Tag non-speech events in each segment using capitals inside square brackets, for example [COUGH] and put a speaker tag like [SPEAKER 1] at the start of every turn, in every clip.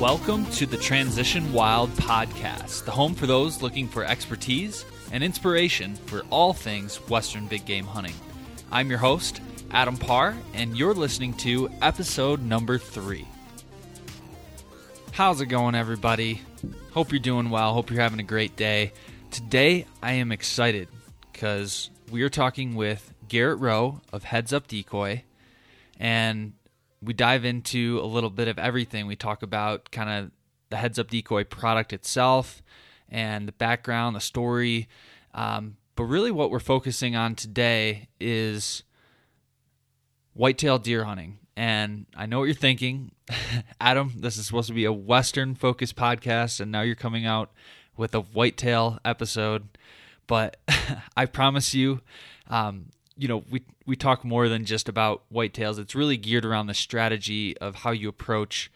[SPEAKER 1] Welcome to the Transition Wild podcast, the home for those looking for expertise and inspiration for all things Western big game hunting. I'm your host, Adam Parr, and you're listening to episode number three. How's it going, everybody? Hope you're doing well. Hope you're having a great day. Today, I am excited because we are talking with Garrett Roe of Heads Up Decoy, and we dive into a little bit of everything. We talk about kind of the Heads Up Decoy product itself and the background, the story. Um, but really, what we're focusing on today is whitetail deer hunting. And I know what you're thinking, [LAUGHS] Adam. This is supposed to be a Western focused podcast, and now you're coming out with a whitetail episode. But [LAUGHS] I promise you, um, you know, we we talk more than just about whitetails. It's really geared around the strategy of how you approach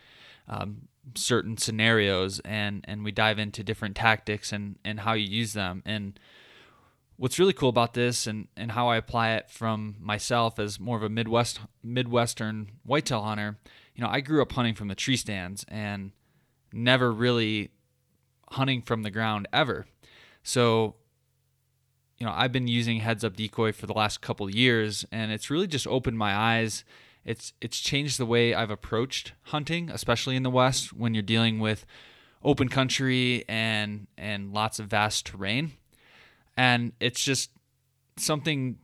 [SPEAKER 1] um, certain scenarios, and and we dive into different tactics and and how you use them. And what's really cool about this, and and how I apply it from myself as more of a Midwest Midwestern whitetail hunter. You know, I grew up hunting from the tree stands and never really hunting from the ground ever. So you know, I've been using heads up decoy for the last couple years and it's really just opened my eyes. It's it's changed the way I've approached hunting, especially in the west when you're dealing with open country and and lots of vast terrain. And it's just something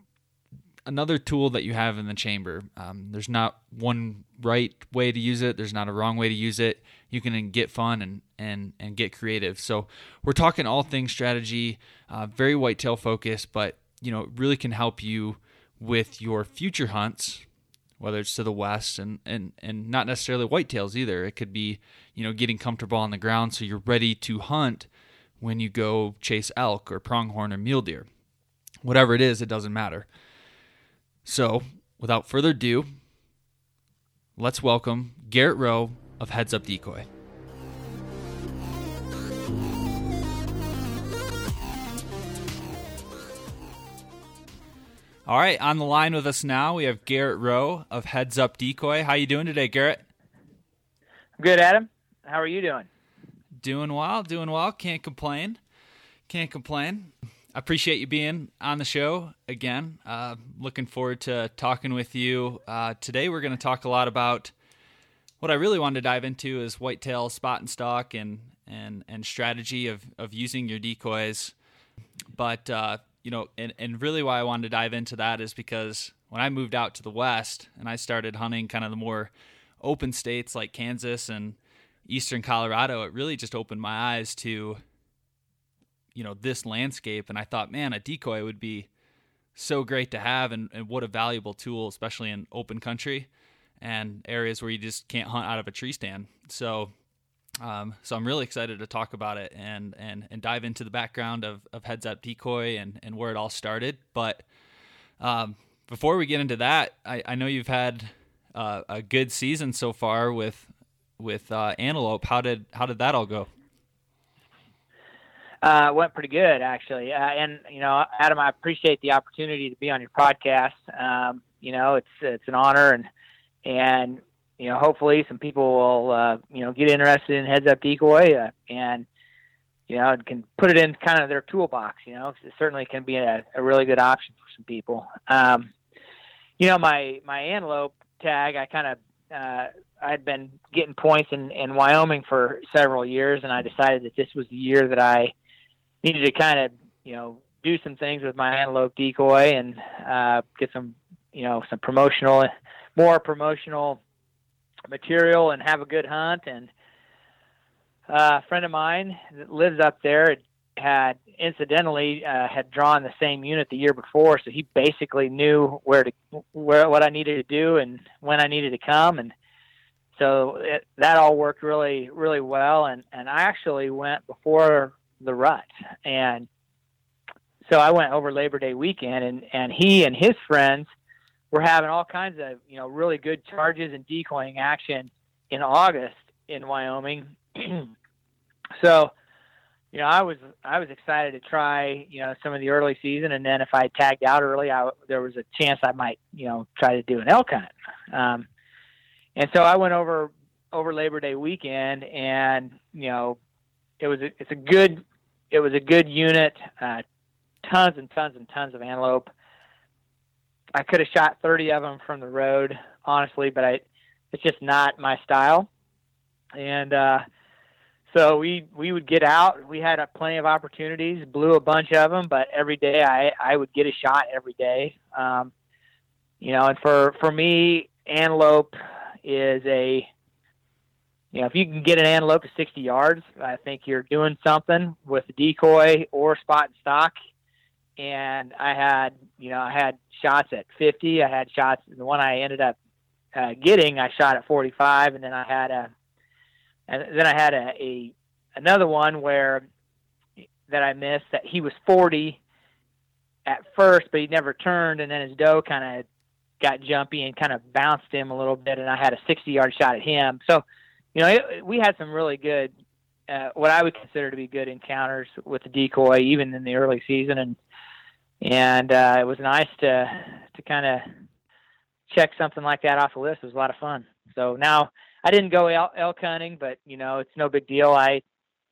[SPEAKER 1] another tool that you have in the chamber. Um, there's not one right way to use it. There's not a wrong way to use it. You can get fun and and and get creative. So we're talking all things strategy, uh, very whitetail focused, but you know, it really can help you with your future hunts, whether it's to the west and and and not necessarily whitetails either. It could be you know getting comfortable on the ground so you're ready to hunt when you go chase elk or pronghorn or mule deer. Whatever it is, it doesn't matter. So, without further ado, let's welcome Garrett Roe of Heads Up Decoy. All right, on the line with us now, we have Garrett Roe of Heads Up Decoy. How you doing today, Garrett?
[SPEAKER 2] Good, Adam. How are you doing?
[SPEAKER 1] Doing well, doing well. Can't complain. Can't complain. I appreciate you being on the show again. Uh, looking forward to talking with you. Uh, today, we're going to talk a lot about what I really wanted to dive into is whitetail spot and stock and and and strategy of of using your decoys. But uh, you know, and, and really why I wanted to dive into that is because when I moved out to the West and I started hunting kind of the more open states like Kansas and eastern Colorado, it really just opened my eyes to, you know, this landscape. And I thought, man, a decoy would be so great to have and, and what a valuable tool, especially in open country and areas where you just can't hunt out of a tree stand. So um, so I'm really excited to talk about it and and and dive into the background of, of Heads Up Decoy and, and where it all started. But um, before we get into that, I, I know you've had uh, a good season so far with with uh, Antelope. How did how did that all go?
[SPEAKER 2] Uh, went pretty good actually, uh, and you know, Adam, I appreciate the opportunity to be on your podcast. Um, you know, it's it's an honor, and and you know, hopefully some people will, uh, you know, get interested in heads up decoy uh, and, you know, can put it in kind of their toolbox, you know, it certainly can be a, a really good option for some people. Um, you know, my, my antelope tag, I kind of, uh, I'd been getting points in, in Wyoming for several years and I decided that this was the year that I needed to kind of, you know, do some things with my antelope decoy and, uh, get some, you know, some promotional, more promotional, material and have a good hunt. And uh, a friend of mine that lives up there had incidentally uh, had drawn the same unit the year before, so he basically knew where to where what I needed to do and when I needed to come. And so it, that all worked really really well and and I actually went before the rut and so I went over Labor Day weekend and and he and his friends were having all kinds of you know really good charges and decoying action in August in Wyoming [CLEARS THROAT] so you know, I was I was excited to try, you know, some of the early season, and then if I tagged out early, I, there was a chance I might, you know, try to do an elk hunt. Um, and so I went over over Labor Day weekend, and you know, it was a, it's a good it was a good unit, uh, tons and tons and tons of antelope. I could have shot 30 of them from the road, honestly, but I it's just not my style, and uh, so we we would get out. We had a, plenty of opportunities, blew a bunch of them, but every day I I would get a shot every day. Um, you know, and for for me, antelope is a you know if you can get an antelope to 60 yards, I think you're doing something with decoy or spot and stock. And I had you know I had shots at 50. I had shots. The one I ended up uh, getting, I shot at 45, and then I had a and then I had a, a another one where that I missed that he was 40 at first, but he never turned, and then his doe kind of got jumpy and kind of bounced him a little bit, and I had a 60 yard shot at him. So, you know, it, we had some really good, uh, what I would consider to be good encounters with the decoy, even in the early season, and and uh, it was nice to to kind of check something like that off the list. It was a lot of fun. So now I didn't go elk, hunting, but you know it's no big deal. I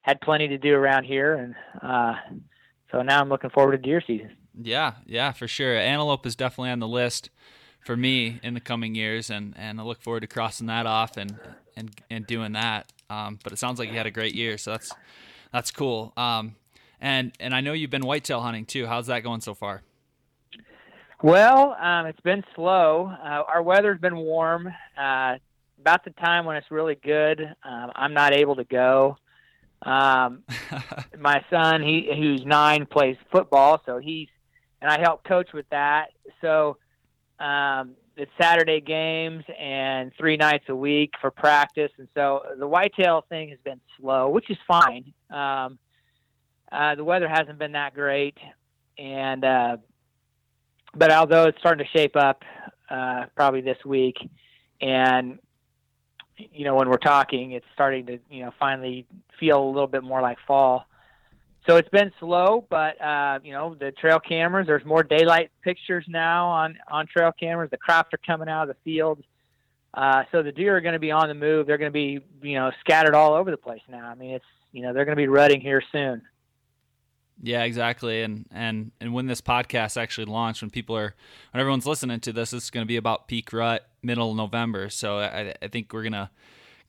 [SPEAKER 2] had plenty to do around here, and uh, so now I'm looking forward to deer season.
[SPEAKER 1] Yeah, yeah, for sure. Antelope is definitely on the list for me in the coming years, and and I look forward to crossing that off and and and doing that. Um, but it sounds like you had a great year, so that's that's cool. Um, and and I know you've been whitetail hunting too. How's that going so far?
[SPEAKER 2] Well, um, it's been slow. Uh, our weather's been warm. Uh, about the time when it's really good, um, I'm not able to go. Um, [LAUGHS] my son, he who's nine, plays football, so he's and I help coach with that. So um, it's Saturday games and three nights a week for practice, and so the whitetail thing has been slow, which is fine. Um, uh, the weather hasn't been that great, and uh, but although it's starting to shape up, uh, probably this week, and you know, when we're talking, it's starting to, you know, finally feel a little bit more like fall. So it's been slow, but uh, you know, the trail cameras. There's more daylight pictures now on on trail cameras. The crops are coming out of the fields, uh, so the deer are going to be on the move. They're going to be, you know, scattered all over the place now. I mean, it's, you know, they're going to be rutting here soon.
[SPEAKER 1] Yeah, exactly. And and and when this podcast actually launched, when people are when everyone's listening to this, it's going to be about peak rut middle November. So I, I think we're gonna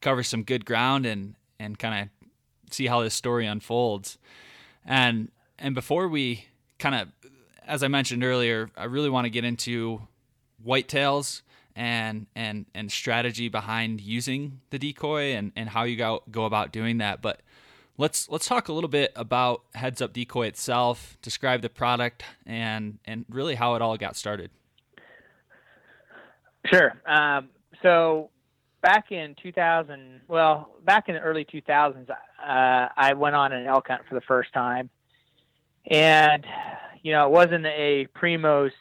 [SPEAKER 1] cover some good ground and and kind of see how this story unfolds. And and before we kind of, as I mentioned earlier, I really want to get into whitetails and and and strategy behind using the decoy and and how you go go about doing that. But let's let's talk a little bit about Heads Up Decoy itself. Describe the product and and really how it all got started.
[SPEAKER 2] Sure. Um, so back in 2000, well, back in the early 2000s, uh, I went on an elk hunt for the first time, and you know it wasn't a Primos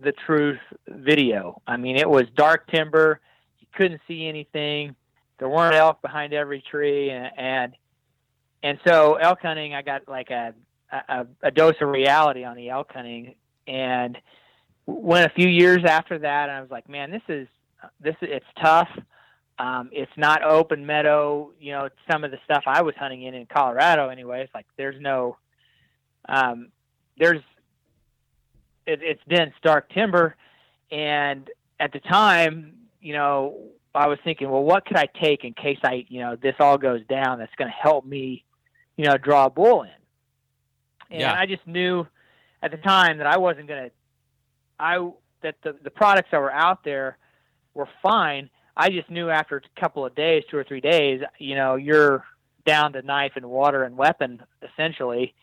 [SPEAKER 2] the truth video. I mean, it was dark timber. You couldn't see anything. There weren't elk behind every tree, and, and and so elk hunting, I got like a, a, a dose of reality on the elk hunting, and went a few years after that, and I was like, man, this is this it's tough. Um, it's not open meadow. You know, some of the stuff I was hunting in in Colorado, anyway. It's like there's no, um, there's, it, it's dense, dark timber, and at the time, you know, I was thinking, well, what could I take in case I, you know, this all goes down? That's going to help me you know, draw a bull in. And yeah. I just knew at the time that I wasn't going to, I, that the, the products that were out there were fine. I just knew after a couple of days, two or three days, you know, you're down to knife and water and weapon essentially.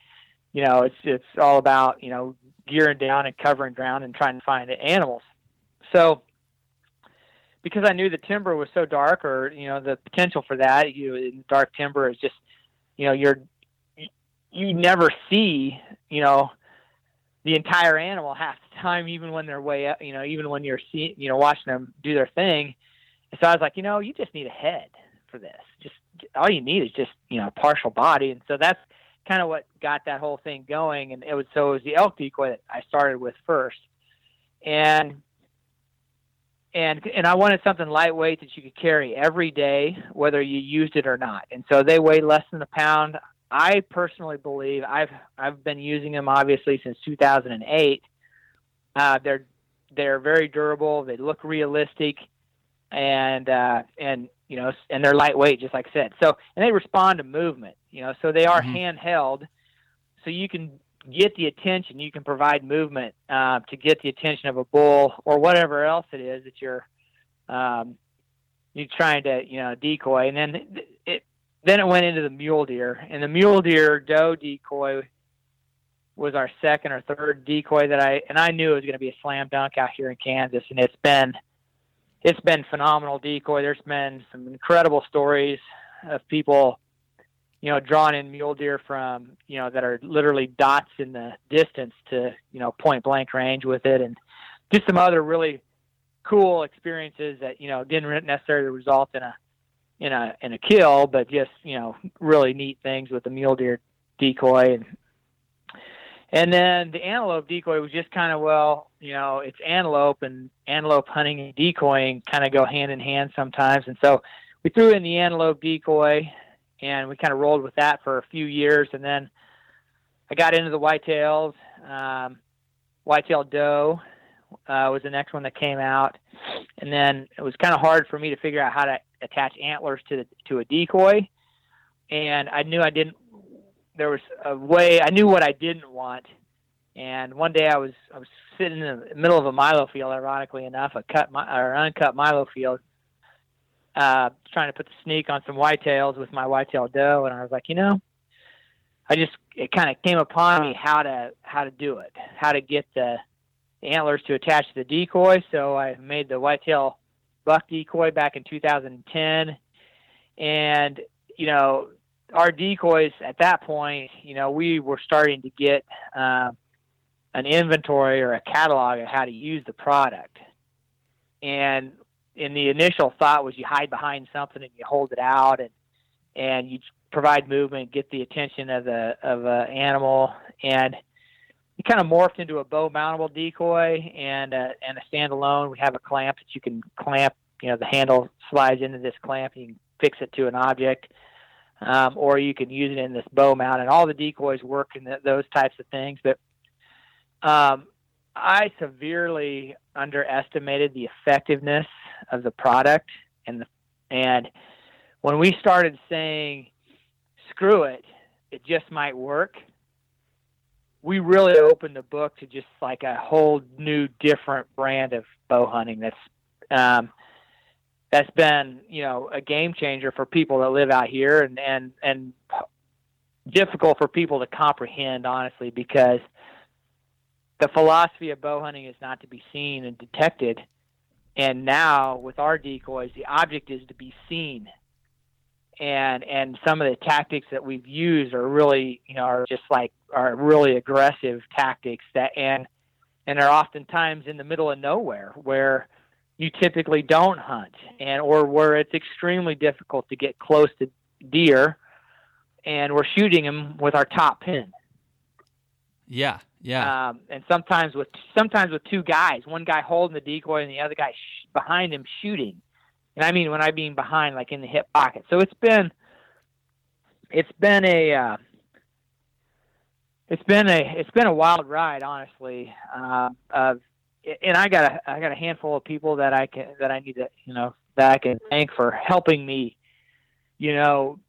[SPEAKER 2] You know, it's it's all about you know gearing down and covering ground and trying to find animals. So because I knew the timber was so dark, or you know, the potential for that. You in dark timber is just, you know, you're you never see, you know, the entire animal half the time, even when they're way up, you know, even when you're seeing, you know, watching them do their thing. And so I was like, you know, you just need a head for this. Just all you need is just, you know, a partial body. And so that's kind of what got that whole thing going. And it was so it was the elk decoy that I started with first. And and and I wanted something lightweight that you could carry every day, whether you used it or not. And so they weigh less than a pound. I personally believe I've I've been using them obviously since 2008. Uh, they're they're very durable. They look realistic, and uh, and you know and they're lightweight, just like I said. So and they respond to movement. You know, so they are mm-hmm. handheld, so you can get the attention. You can provide movement uh, to get the attention of a bull or whatever else it is that you're um, you're trying to you know decoy. And then it then it went into the mule deer, and the mule deer doe decoy was our second or third decoy that I and I knew it was going to be a slam dunk out here in Kansas, and it's been it's been phenomenal decoy. There's been some incredible stories of people you know, drawn in mule deer from, you know, that are literally dots in the distance to, you know, point blank range with it and just some other really cool experiences that, you know, didn't necessarily result in a, in a, in a kill, but just, you know, really neat things with the mule deer decoy. And, and then the antelope decoy was just kind of, well, you know, it's antelope and antelope hunting and decoying kind of go hand in hand sometimes. And so we threw in the antelope decoy and we kind of rolled with that for a few years. And then I got into the whitetails. Um, whitetail doe uh, was the next one that came out, and then it was kind of hard for me to figure out how to attach antlers to the, to a decoy. And I knew I didn't. There was a way I knew what I didn't want. And one day I was I was sitting in the middle of a milo field, ironically enough, a cut or uncut milo field, uh, trying to put the sneak on some whitetails with my whitetail doe, and I was like, you know, I just it kind of came upon me how to how to do it, how to get the, antlers to attach to the decoy. So I made the whitetail buck decoy back in 2010, and you know our decoys at that point, you know, we were starting to get uh, an inventory or a catalog of how to use the product. And and the initial thought was you hide behind something and you hold it out and and you provide movement, get the attention of the of a animal, and you kind of morphed into a bow mountable decoy and a, and a standalone. We have a clamp that you can clamp. You know, the handle slides into this clamp. You can fix it to an object, um, or you can use it in this bow mount. And all the decoys work in the, those types of things. But um, I severely underestimated the effectiveness of the product. And the, and when we started saying screw it it just might work we really opened the book to just like a whole new different brand of bow hunting that's um, that's been you know a game changer for people that live out here and and and difficult for people to comprehend honestly because the philosophy of bow hunting is not to be seen and detected and now with our decoys, the object is to be seen. And and some of the tactics that we've used are really you know are just like are really aggressive tactics that and and are oftentimes in the middle of nowhere where you typically don't hunt and or where it's extremely difficult to get close to deer and we're shooting them with our top pin.
[SPEAKER 1] Yeah, yeah.
[SPEAKER 2] Um, and sometimes with sometimes with two guys, one guy holding the decoy and the other guy sh- behind him shooting. And I mean when I mean behind, like in the hip pocket. So it's been it's been a uh, it's been a it's been a wild ride, honestly. Uh, and I got a I got a handful of people that I can that I need to you know that I can thank for helping me, you know,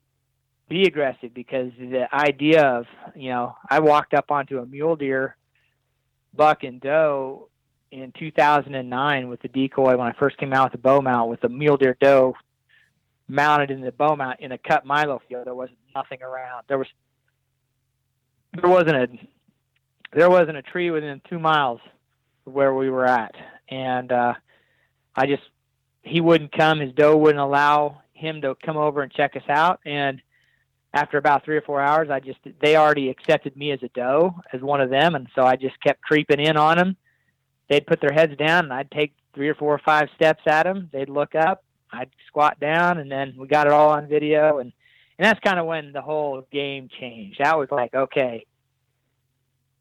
[SPEAKER 2] be aggressive because the idea of you know I walked up onto a mule deer buck and doe in 2009 with the decoy when I first came out with the bow mount with the mule deer doe mounted in the bow mount in a cut milo field. There was nothing around. There was there wasn't a there wasn't a tree within two miles of where we were at, and uh, I just he wouldn't come. His doe wouldn't allow him to come over and check us out. And after about three or four hours, I just they already accepted me as a doe, as one of them, and so I just kept creeping in on them. They'd put their heads down, and I'd take three or four or five steps at them. They'd look up, I'd squat down, and then we got it all on video, and and that's kind of when the whole game changed. That was like, okay,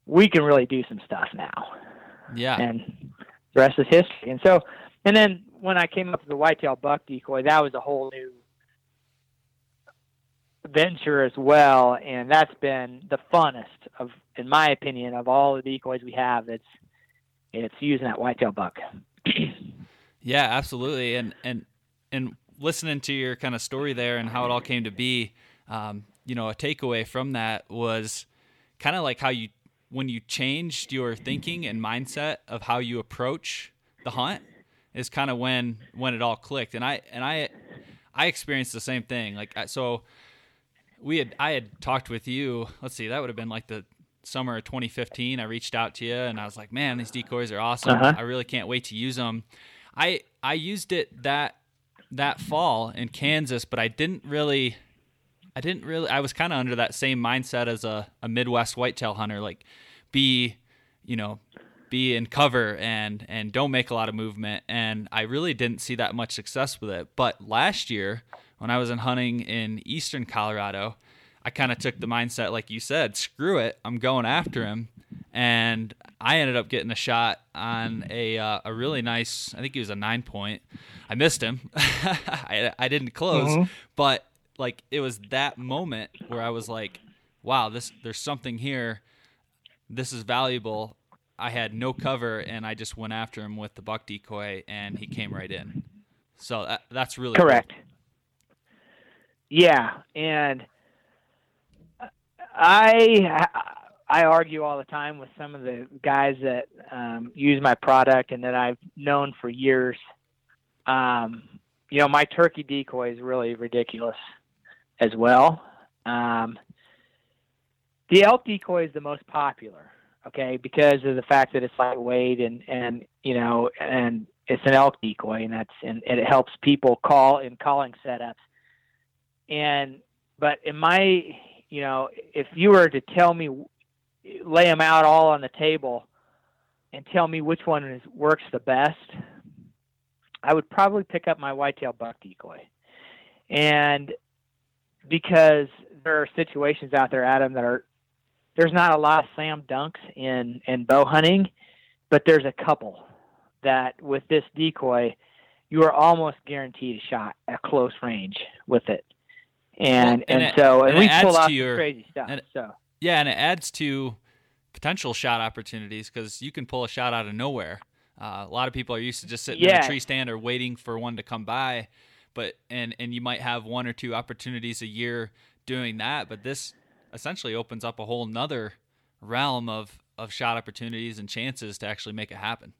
[SPEAKER 2] we can really do some stuff now.
[SPEAKER 1] Yeah.
[SPEAKER 2] And the rest is history. And so, and then when I came up with the whitetail buck decoy, that was a whole new venture as well, and that's been the funnest of, in my opinion, of all the decoys we have. It's it's using that whitetail buck. [CLEARS THROAT]
[SPEAKER 1] yeah, absolutely, and and and listening to your kind of story there and how it all came to be, um, you know, a takeaway from that was kind of like how you when you changed your thinking and mindset of how you approach the hunt is kind of when when it all clicked and i and i i experienced the same thing like so we had i had talked with you let's see that would have been like the summer of 2015 i reached out to you and i was like man these decoys are awesome uh-huh. i really can't wait to use them i i used it that that fall in kansas but i didn't really i didn't really i was kind of under that same mindset as a, a midwest whitetail hunter like be, you know, be in cover and and don't make a lot of movement and I really didn't see that much success with it. But last year when I was in hunting in eastern Colorado, I kind of took the mindset like you said, screw it, I'm going after him. And I ended up getting a shot on a uh, a really nice, I think he was a 9 point. I missed him. [LAUGHS] I I didn't close, mm-hmm. but like it was that moment where I was like, wow, this there's something here this is valuable. I had no cover, and I just went after him with the buck decoy, and he came right in. So that, that's really
[SPEAKER 2] correct. Cool. Yeah, and I I argue all the time with some of the guys that um, use my product and that I've known for years. Um, you know, my turkey decoy is really ridiculous as well. Um, the elk decoy is the most popular, okay, because of the fact that it's lightweight and and you know and it's an elk decoy and that's and, and it helps people call in calling setups. And but in my you know if you were to tell me lay them out all on the table and tell me which one is, works the best, I would probably pick up my whitetail buck decoy. And because there are situations out there, Adam, that are there's not a lot of slam dunks in in bow hunting, but there's a couple that with this decoy, you are almost guaranteed a shot at close range with it. And well, and, and it, so and, and we pull off your, crazy stuff.
[SPEAKER 1] And,
[SPEAKER 2] so
[SPEAKER 1] yeah, and it adds to potential shot opportunities because you can pull a shot out of nowhere. Uh, a lot of people are used to just sitting yeah. in a tree stand or waiting for one to come by, but and and you might have one or two opportunities a year doing that. But this essentially opens up a whole nother realm of of shot opportunities and chances to actually make it happen.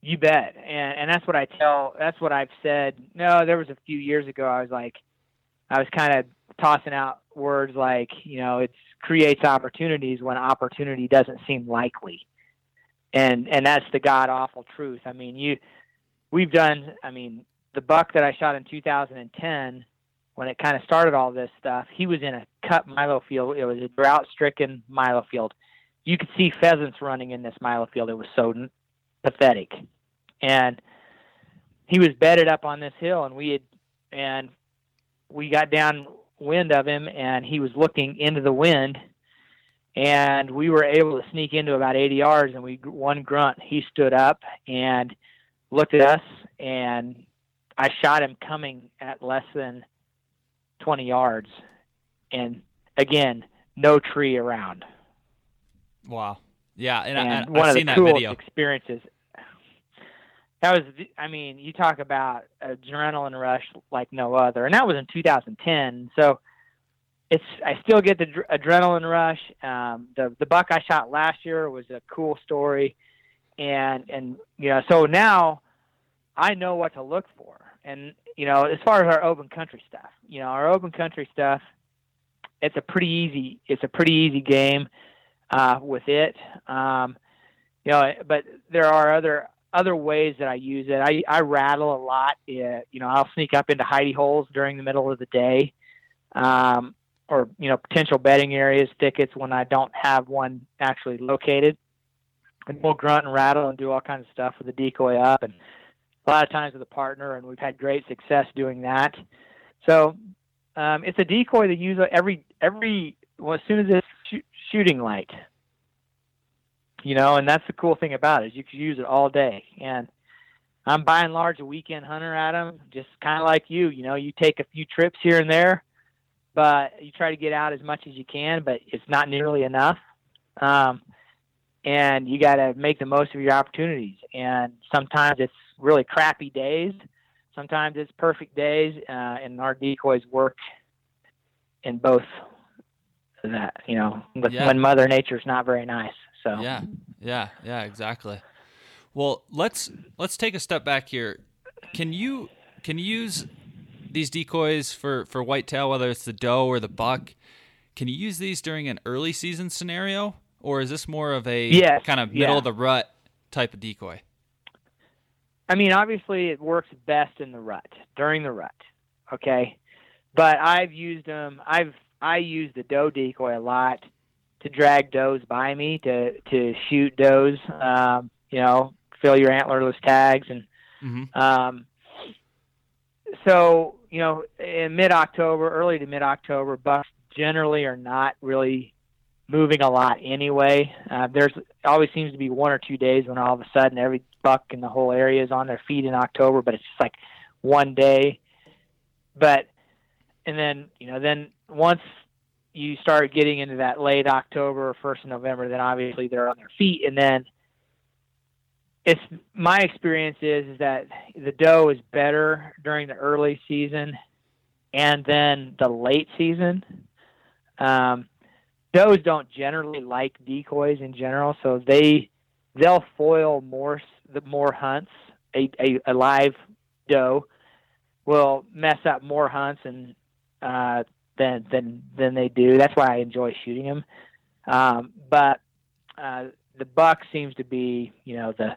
[SPEAKER 2] You bet, and and that's what I tell. That's what I've said. No, there was a few years ago. I was like, I was kind of tossing out words like, you know, it creates opportunities when opportunity doesn't seem likely, and and that's the god awful truth. I mean, you, we've done. I mean, the buck that I shot in 2010 when it kind of started all this stuff, he was in a cut milo field. It was a drought stricken milo field. You could see pheasants running in this milo field. It was so pathetic. And he was bedded up on this hill and we had, and we got downwind of him and he was looking into the wind and we were able to sneak into about 80 yards and we one grunt he stood up and looked at us and I shot him coming at less than 20 yards, and again, no tree around.
[SPEAKER 1] Wow. Yeah, and,
[SPEAKER 2] and
[SPEAKER 1] I,
[SPEAKER 2] one
[SPEAKER 1] I've
[SPEAKER 2] of the coolest experiences. That was, I mean, you talk about adrenaline rush like no other, and that was in 2010. So it's, I still get the adrenaline rush. Um, the the buck I shot last year was a cool story, and and you know, so now I know what to look for, and you know, as far as our open country stuff, you know, our open country stuff, it's a pretty easy, it's a pretty easy game uh, with it. Um, you know, but there are other other ways that I use it, I, I rattle a lot. Uh, you know, I'll sneak up into hidey holes during the middle of the day, um, or you know, potential bedding areas, thickets when I don't have one actually located. And we'll grunt and rattle and do all kinds of stuff with the decoy up, and a lot of times with a partner, and we've had great success doing that. So um, it's a decoy that use every every well, as soon as it's sh- shooting light you know, and that's the cool thing about it is you can use it all day. And I'm by and large a weekend hunter, Adam, just kind of like you. You know, you take a few trips here and there, but you try to get out as much as you can, but it's not nearly enough. Um, and you got to make the most of your opportunities. And sometimes it's really crappy days. Sometimes it's perfect days, uh, and our decoys work in both that. You know, yeah. when Mother Nature's not very nice. So
[SPEAKER 1] yeah, yeah, yeah, exactly. Well, let's let's take a step back here. Can you can you use these decoys for for whitetail, whether it's the doe or the buck? Can you use these during an early season scenario, or is this more of a
[SPEAKER 2] yes,
[SPEAKER 1] kind of middle yeah. of the rut type of decoy?
[SPEAKER 2] I mean, obviously, it works best in the rut during the rut. Okay, but I've used them. I've I use the doe decoy a lot to drag does by me to to shoot does. Um, you know, fill your antlerless tags and. Mm-hmm. Um, so you know, in mid October, early to mid October, bucks generally are not really moving a lot anyway. Uh, there's always seems to be one or two days when all of a sudden every buck in the whole area is on their feet in October, but it's just like one day. But and then you know then once you start getting into that late October or first of November, then obviously they're on their feet, and then it's my experience is, is that the doe is better during the early season and then the late season. Um, does don't generally like decoys in general, so they they'll foil more the more hunts. A, a, a live doe will mess up more hunts and uh, than than than they do. That's why I enjoy shooting them. Um, but uh, the buck seems to be, you know, the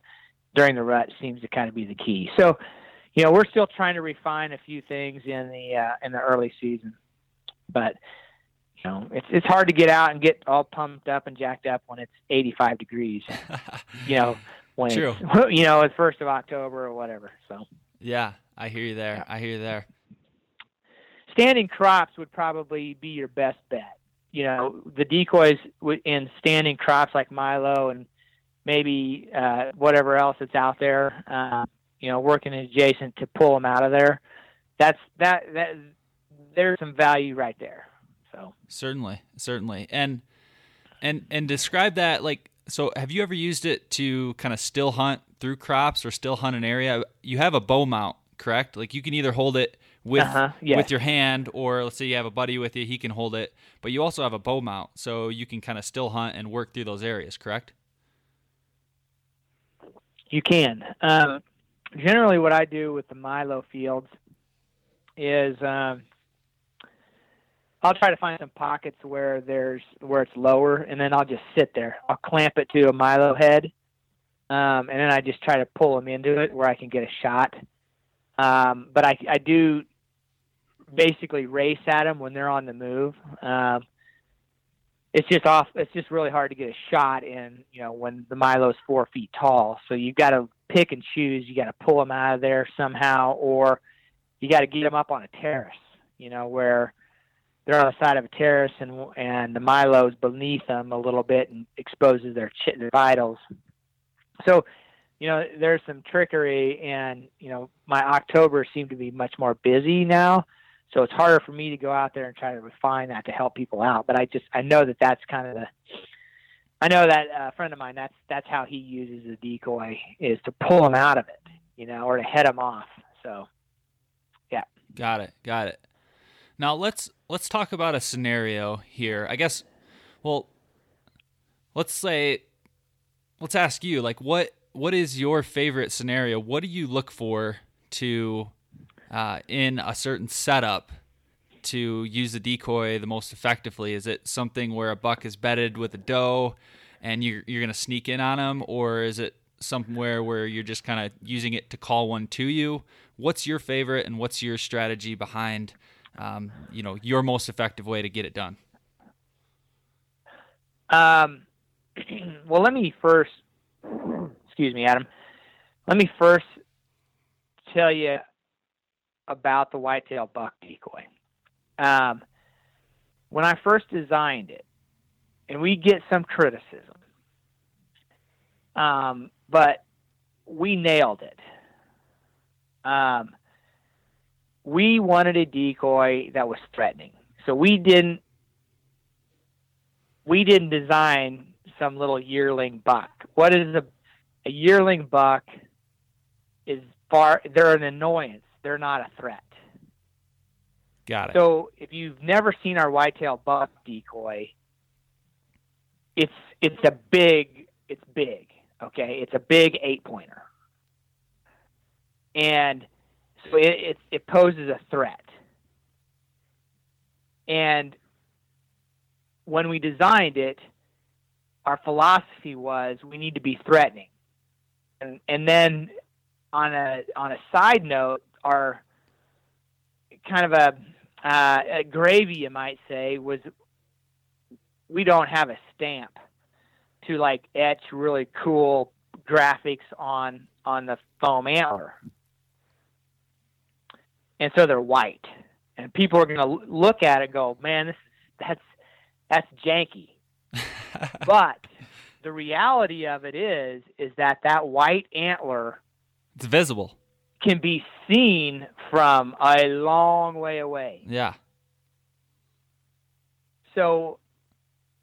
[SPEAKER 2] during the rut seems to kind of be the key. So, you know, we're still trying to refine a few things in the uh, in the early season, but you know, it's it's hard to get out and get all pumped up and jacked up when it's 85 degrees. [LAUGHS] you know, when True. [LAUGHS] You know, it's first of October or whatever. So.
[SPEAKER 1] Yeah, I hear you there. I hear you there
[SPEAKER 2] standing crops would probably be your best bet. You know, the decoys in standing crops like Milo and maybe uh, whatever else that's out there, uh, you know, working adjacent to pull them out of there. That's that that there's some value right there. So
[SPEAKER 1] certainly, certainly, and and and describe that like. So, have you ever used it to kind of still hunt through crops or still hunt an area? You have a bow mount, correct? Like you can either hold it with uh-huh, with your hand, or let's say you have a buddy with you, he can hold it, but you also have a bow mount, so you can kind of still hunt and work through those areas. Correct?
[SPEAKER 2] You can. Um, generally, what I do with the Milo fields is um, I'll try to find some pockets where there's where it's lower, and then I'll just sit there. I'll clamp it to a Milo head, um, and then I just try to pull them into it where I can get a shot. Um, but I, I do basically race at them when they're on the move. Um, it's just off. It's just really hard to get a shot in, you know, when the Milo's four feet tall. So you've got to pick and choose. You got to pull them out of there somehow, or you got to get them up on a terrace, you know, where they're on the side of a terrace and and the Milo's beneath them a little bit and exposes their, ch- their vitals. So you know, there's some trickery, and you know, my October seemed to be much more busy now, so it's harder for me to go out there and try to refine that to help people out. But I just I know that that's kind of the I know that uh, a friend of mine that's that's how he uses the decoy is to pull him out of it, you know, or to head him off. So, yeah.
[SPEAKER 1] Got it. Got it. Now let's let's talk about a scenario here. I guess. Well, let's say, let's ask you like what what is your favorite scenario? What do you look for to uh, in a certain setup to use the decoy the most effectively? Is it something where a buck is bedded with a doe and you're you're gonna sneak in on him, or is it somewhere where you're just kind of using it to call one to you? What's your favorite, and what's your strategy behind, um, you know, your most effective way to get it done?
[SPEAKER 2] Um, [CLEARS THROAT] well, let me first, excuse me, Adam. Let me first tell you about the whitetail buck decoy. Um, when I first designed it, and we get some criticism, um, but we nailed it. Um, we wanted a decoy that was threatening, so we didn't we didn't design some little yearling buck. What is a a yearling buck? Is far they're an annoyance. They're not a threat.
[SPEAKER 1] Got it.
[SPEAKER 2] So if you've never seen our whitetail buck decoy, it's it's a big it's big. Okay, it's a big eight pointer, and so it, it it poses a threat. And when we designed it, our philosophy was we need to be threatening, and and then on a on a side note, our kind of a, uh, a gravy, you might say, was we don't have a stamp to like etch really cool graphics on on the foam antler, and so they're white, and people are going to look at it and go, "Man, this that's that's janky." [LAUGHS] but the reality of it is is that that white antler
[SPEAKER 1] it's visible
[SPEAKER 2] can be seen from a long way away.
[SPEAKER 1] Yeah.
[SPEAKER 2] So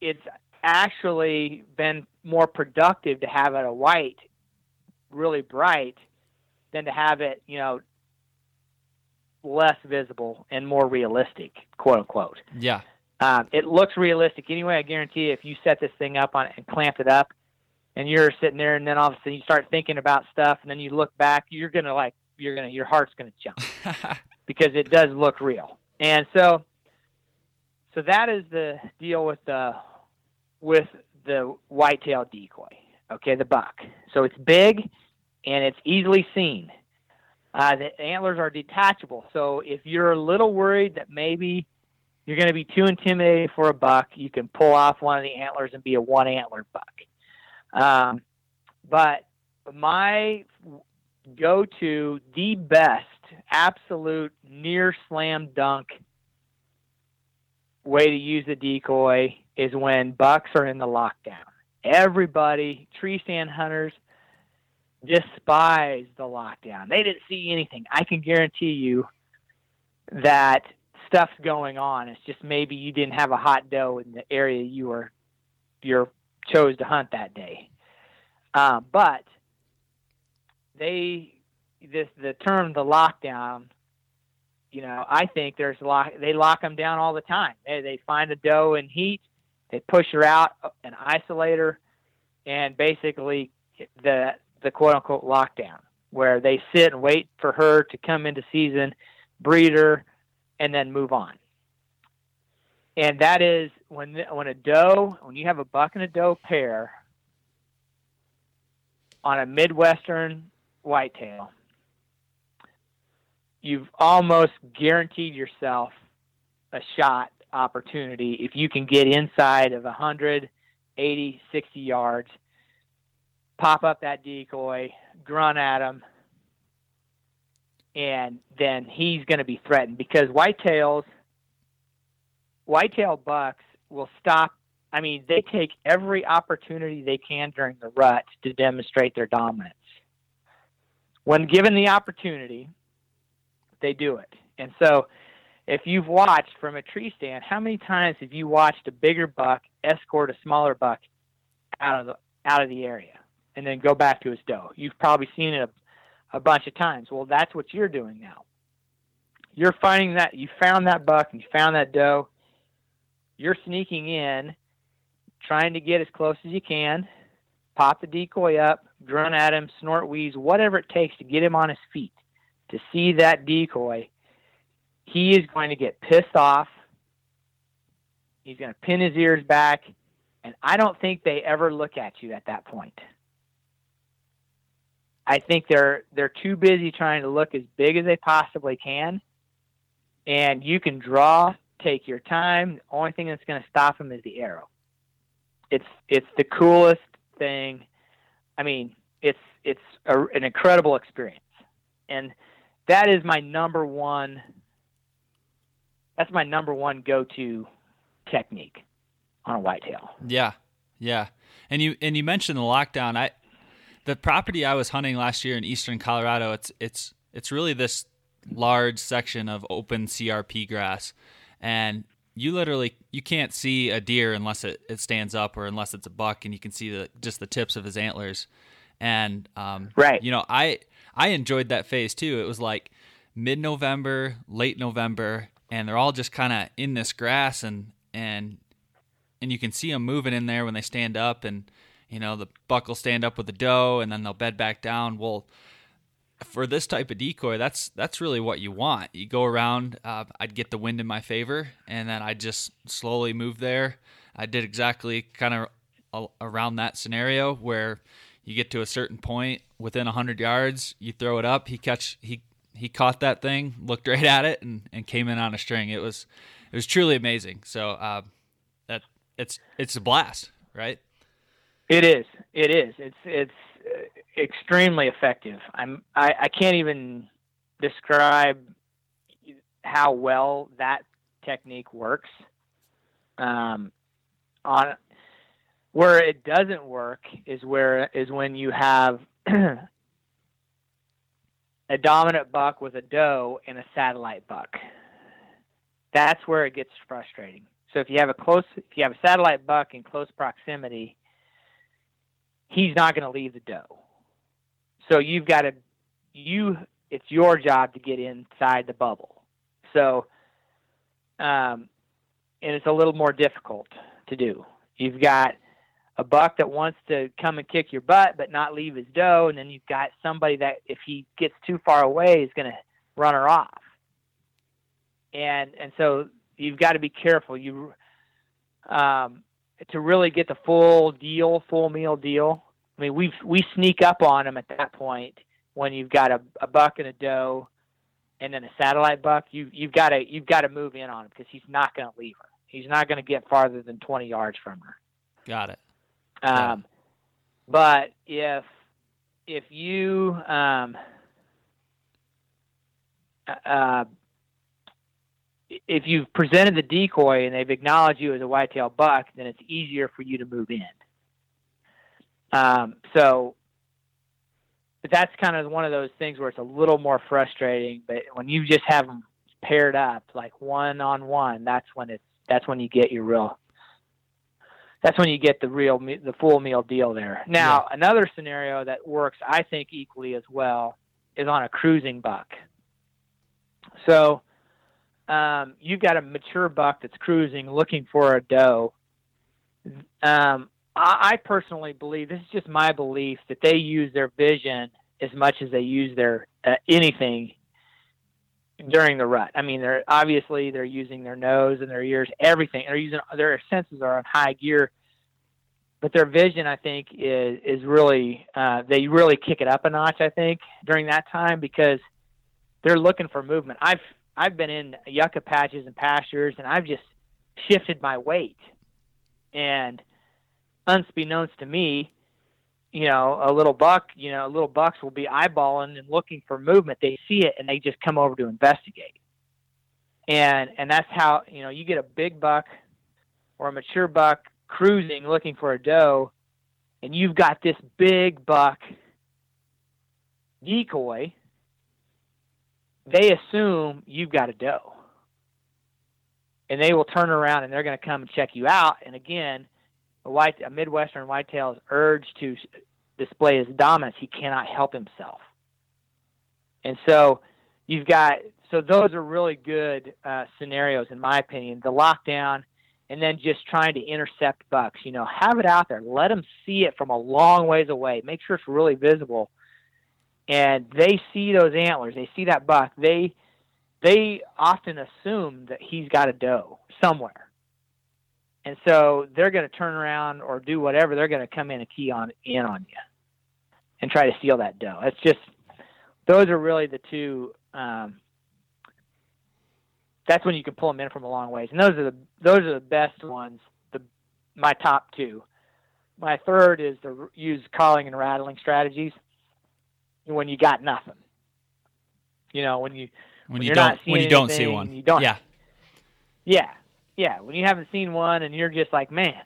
[SPEAKER 2] it's actually been more productive to have it a white, really bright, than to have it, you know, less visible and more realistic, quote unquote.
[SPEAKER 1] Yeah.
[SPEAKER 2] Um, it looks realistic anyway. I guarantee you, if you set this thing up on and clamp it up, and you're sitting there, and then all of a sudden you start thinking about stuff, and then you look back, you're gonna like you're gonna your heart's gonna jump [LAUGHS] because it does look real. And so, so that is the deal with the with the whitetail decoy. Okay, the buck. So it's big and it's easily seen. Uh, the antlers are detachable. So if you're a little worried that maybe you're going to be too intimidating for a buck, you can pull off one of the antlers and be a one antler buck. Um, but my go to the best, absolute near slam dunk way to use a decoy is when bucks are in the lockdown. Everybody, tree stand hunters, despise the lockdown. They didn't see anything. I can guarantee you that stuff's going on. It's just maybe you didn't have a hot doe in the area you were you chose to hunt that day. Uh, but they this the term the lockdown. You know, I think there's lock. They lock them down all the time. They they find a doe in heat, they push her out uh, and isolate her, and basically the the quote unquote lockdown, where they sit and wait for her to come into season, breed her, and then move on. And that is when when a doe, when you have a buck and a doe pair on a midwestern whitetail, you've almost guaranteed yourself a shot opportunity if you can get inside of 100, 80, 60 yards, pop up that decoy, grunt at him, and then he's going to be threatened because whitetails, whitetail bucks will stop. I mean, they take every opportunity they can during the rut to demonstrate their dominance. When given the opportunity, they do it. And so, if you've watched from a tree stand, how many times have you watched a bigger buck escort a smaller buck out of the out of the area and then go back to his doe? You've probably seen it a, a bunch of times. Well, that's what you're doing now. You're finding that you found that buck and you found that doe. You're sneaking in, trying to get as close as you can, pop the decoy up, grunt at him, snort, wheeze, whatever it takes to get him on his feet to see that decoy, he is going to get pissed off. He's going to pin his ears back, and I don't think they ever look at you at that point. I think they're they're too busy trying to look as big as they possibly can, and you can draw, take your time. The only thing that's going to stop them is the arrow. It's it's the coolest thing. I mean, it's it's a, an incredible experience, and that is my number one. That's my number one go-to technique on a whitetail.
[SPEAKER 1] Yeah, yeah. And you and you mentioned the lockdown. I the property I was hunting last year in eastern Colorado. It's it's it's really this large section of open CRP grass, and you literally you can't see a deer unless it, it stands up or unless it's a buck, and you can see the just the tips of his antlers. And um,
[SPEAKER 2] right,
[SPEAKER 1] you know, I I enjoyed that phase too. It was like mid November, late November, and they're all just kind of in this grass and and and you can see them moving in there when they stand up and you know the buck will stand up with the doe and then they'll bed back down well for this type of decoy that's that's really what you want you go around uh, i'd get the wind in my favor and then i just slowly move there i did exactly kind of around that scenario where you get to a certain point within 100 yards you throw it up he catch he he caught that thing looked right at it and, and came in on a string it was it was truly amazing so uh, that it's it's a blast, right?
[SPEAKER 2] It is. It is. It's it's extremely effective. I'm I, I can't even describe how well that technique works. Um, on where it doesn't work is where is when you have [CLEARS THROAT] a dominant buck with a doe and a satellite buck. That's where it gets frustrating. So if you have a close, if you have a satellite buck in close proximity, he's not going to leave the doe. So you've got to, you, it's your job to get inside the bubble. So, um, and it's a little more difficult to do. You've got a buck that wants to come and kick your butt but not leave his doe, and then you've got somebody that if he gets too far away is going to run her off. And and so you've got to be careful. You um, to really get the full deal, full meal deal. I mean, we we sneak up on them at that point when you've got a, a buck and a doe, and then a satellite buck. You you've got to you've got to move in on him because he's not going to leave her. He's not going to get farther than twenty yards from her.
[SPEAKER 1] Got it.
[SPEAKER 2] Um, yeah. but if if you um, uh, if you've presented the decoy and they've acknowledged you as a whitetail buck, then it's easier for you to move in. Um, so that's kind of one of those things where it's a little more frustrating. But when you just have them paired up, like one on one, that's when it's that's when you get your real. That's when you get the real the full meal deal there. Now yeah. another scenario that works, I think, equally as well, is on a cruising buck. So um, you've got a mature buck that's cruising looking for a doe. Um, I, I personally believe this is just my belief that they use their vision as much as they use their uh, anything during the rut. I mean, they're obviously they're using their nose and their ears, everything. They're using their senses are on high gear, but their vision, I think, is is really uh, they really kick it up a notch. I think during that time because they're looking for movement. I've I've been in yucca patches and pastures, and I've just shifted my weight. And unbeknownst to me, you know, a little buck, you know, little bucks will be eyeballing and looking for movement. They see it and they just come over to investigate. And and that's how you know you get a big buck or a mature buck cruising looking for a doe, and you've got this big buck decoy they assume you've got a doe. And they will turn around and they're going to come and check you out. And again, a white a Midwestern whitetail's urge to display his dominance, he cannot help himself. And so you've got so those are really good uh, scenarios in my opinion. The lockdown and then just trying to intercept bucks. You know, have it out there. Let them see it from a long ways away. Make sure it's really visible and they see those antlers, they see that buck, they they often assume that he's got a doe somewhere. And so they're going to turn around or do whatever. They're going to come in and key on in on you. and try to steal that doe. It's just those are really the two. Um, that's when you can pull them in from a long ways, and those are the those are the best ones. The my top two. My third is to use calling and rattling strategies when you got nothing. You know, when you
[SPEAKER 1] when, when you don't when you don't see one.
[SPEAKER 2] You don't.
[SPEAKER 1] Yeah.
[SPEAKER 2] Yeah. Yeah. When you haven't seen one and you're just like, man,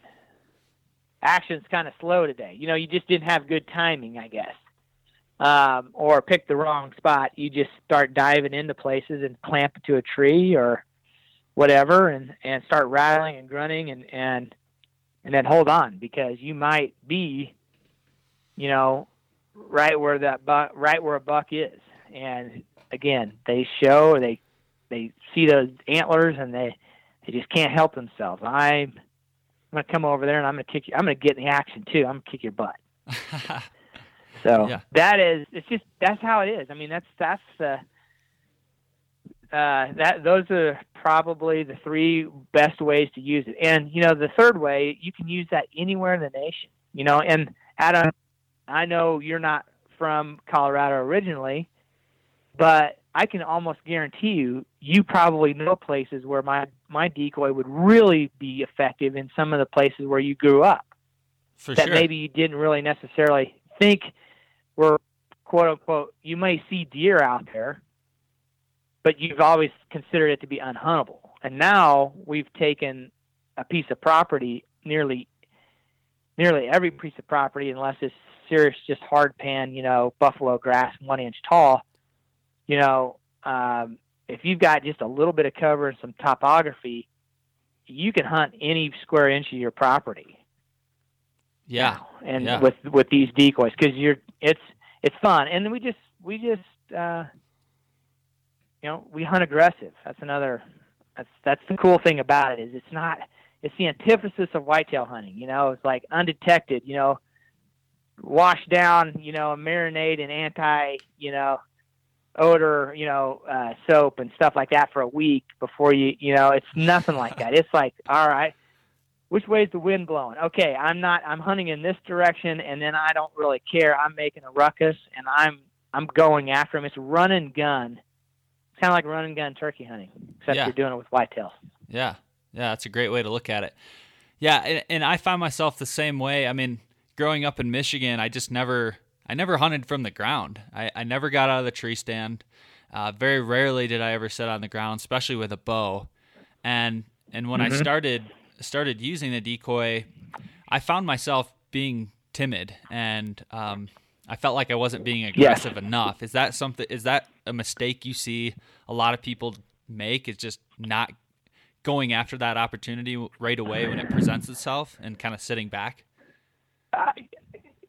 [SPEAKER 2] action's kind of slow today. You know, you just didn't have good timing, I guess. Um, or pick the wrong spot. You just start diving into places and clamp to a tree or whatever and, and start rattling and grunting and, and, and then hold on because you might be, you know, right where that buck, right where a buck is. And again, they show, they, they see those antlers and they, they just can't help themselves. I'm, I'm gonna come over there and I'm gonna kick you. I'm gonna get in the action too. I'm gonna kick your butt. [LAUGHS] so yeah. that is, it's just that's how it is. I mean, that's that's the. Uh, that those are probably the three best ways to use it. And you know, the third way you can use that anywhere in the nation. You know, and Adam, I know you're not from Colorado originally, but I can almost guarantee you, you probably know places where my my decoy would really be effective in some of the places where you grew up.
[SPEAKER 1] For
[SPEAKER 2] that
[SPEAKER 1] sure.
[SPEAKER 2] maybe you didn't really necessarily think were quote unquote. You may see deer out there, but you've always considered it to be unhuntable. And now we've taken a piece of property, nearly nearly every piece of property, unless it's serious, just hard pan, you know, buffalo grass, one inch tall you know, um, if you've got just a little bit of cover and some topography, you can hunt any square inch of your property.
[SPEAKER 1] Yeah,
[SPEAKER 2] and
[SPEAKER 1] yeah.
[SPEAKER 2] with with these decoys, because you're it's it's fun, and we just we just uh, you know we hunt aggressive. That's another that's that's the cool thing about it is it's not it's the antithesis of whitetail hunting. You know, it's like undetected. You know, wash down. You know, a marinade and anti. You know, odor, you know, uh, soap and stuff like that for a week before you, you know, it's nothing like that. It's like, all right, which way is the wind blowing? Okay, I'm not, I'm hunting in this direction, and then I don't really care. I'm making a ruckus, and I'm, I'm going after him. It's run and gun. It's kind of like run and gun turkey hunting, except
[SPEAKER 1] Yeah.
[SPEAKER 2] you're doing it with whitetails.
[SPEAKER 1] Yeah, yeah, that's a great way to look at it. Yeah, and, and I find myself the same way. I mean, growing up in Michigan, I just never, I never hunted from the ground. I, I never got out of the tree stand. Uh, very rarely did I ever sit on the ground, especially with a bow. And and when I started started using the decoy, I found myself being timid, and um, I felt like I wasn't being aggressive enough. Is that something? Is that a mistake you see a lot of people make? Is just not going after that opportunity right away when it presents itself, and kind of sitting back.
[SPEAKER 2] Uh,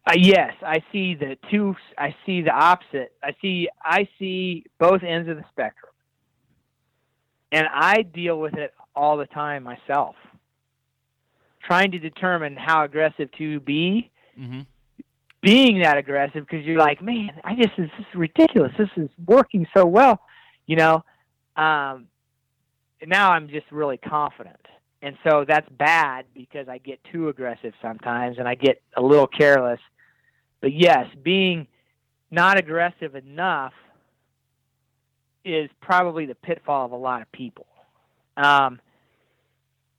[SPEAKER 2] uh, yes, I see the two. I see the opposite. I see. I see both ends of the spectrum, and I deal with it all the time myself, trying to determine how aggressive to be.
[SPEAKER 1] Mm-hmm.
[SPEAKER 2] Being that aggressive because you're like, man, I just this is ridiculous. This is working so well, you know. Um, now I'm just really confident and so that's bad because I get too aggressive sometimes and I get a little careless. But yes, being not aggressive enough is probably the pitfall of a lot of people. Um,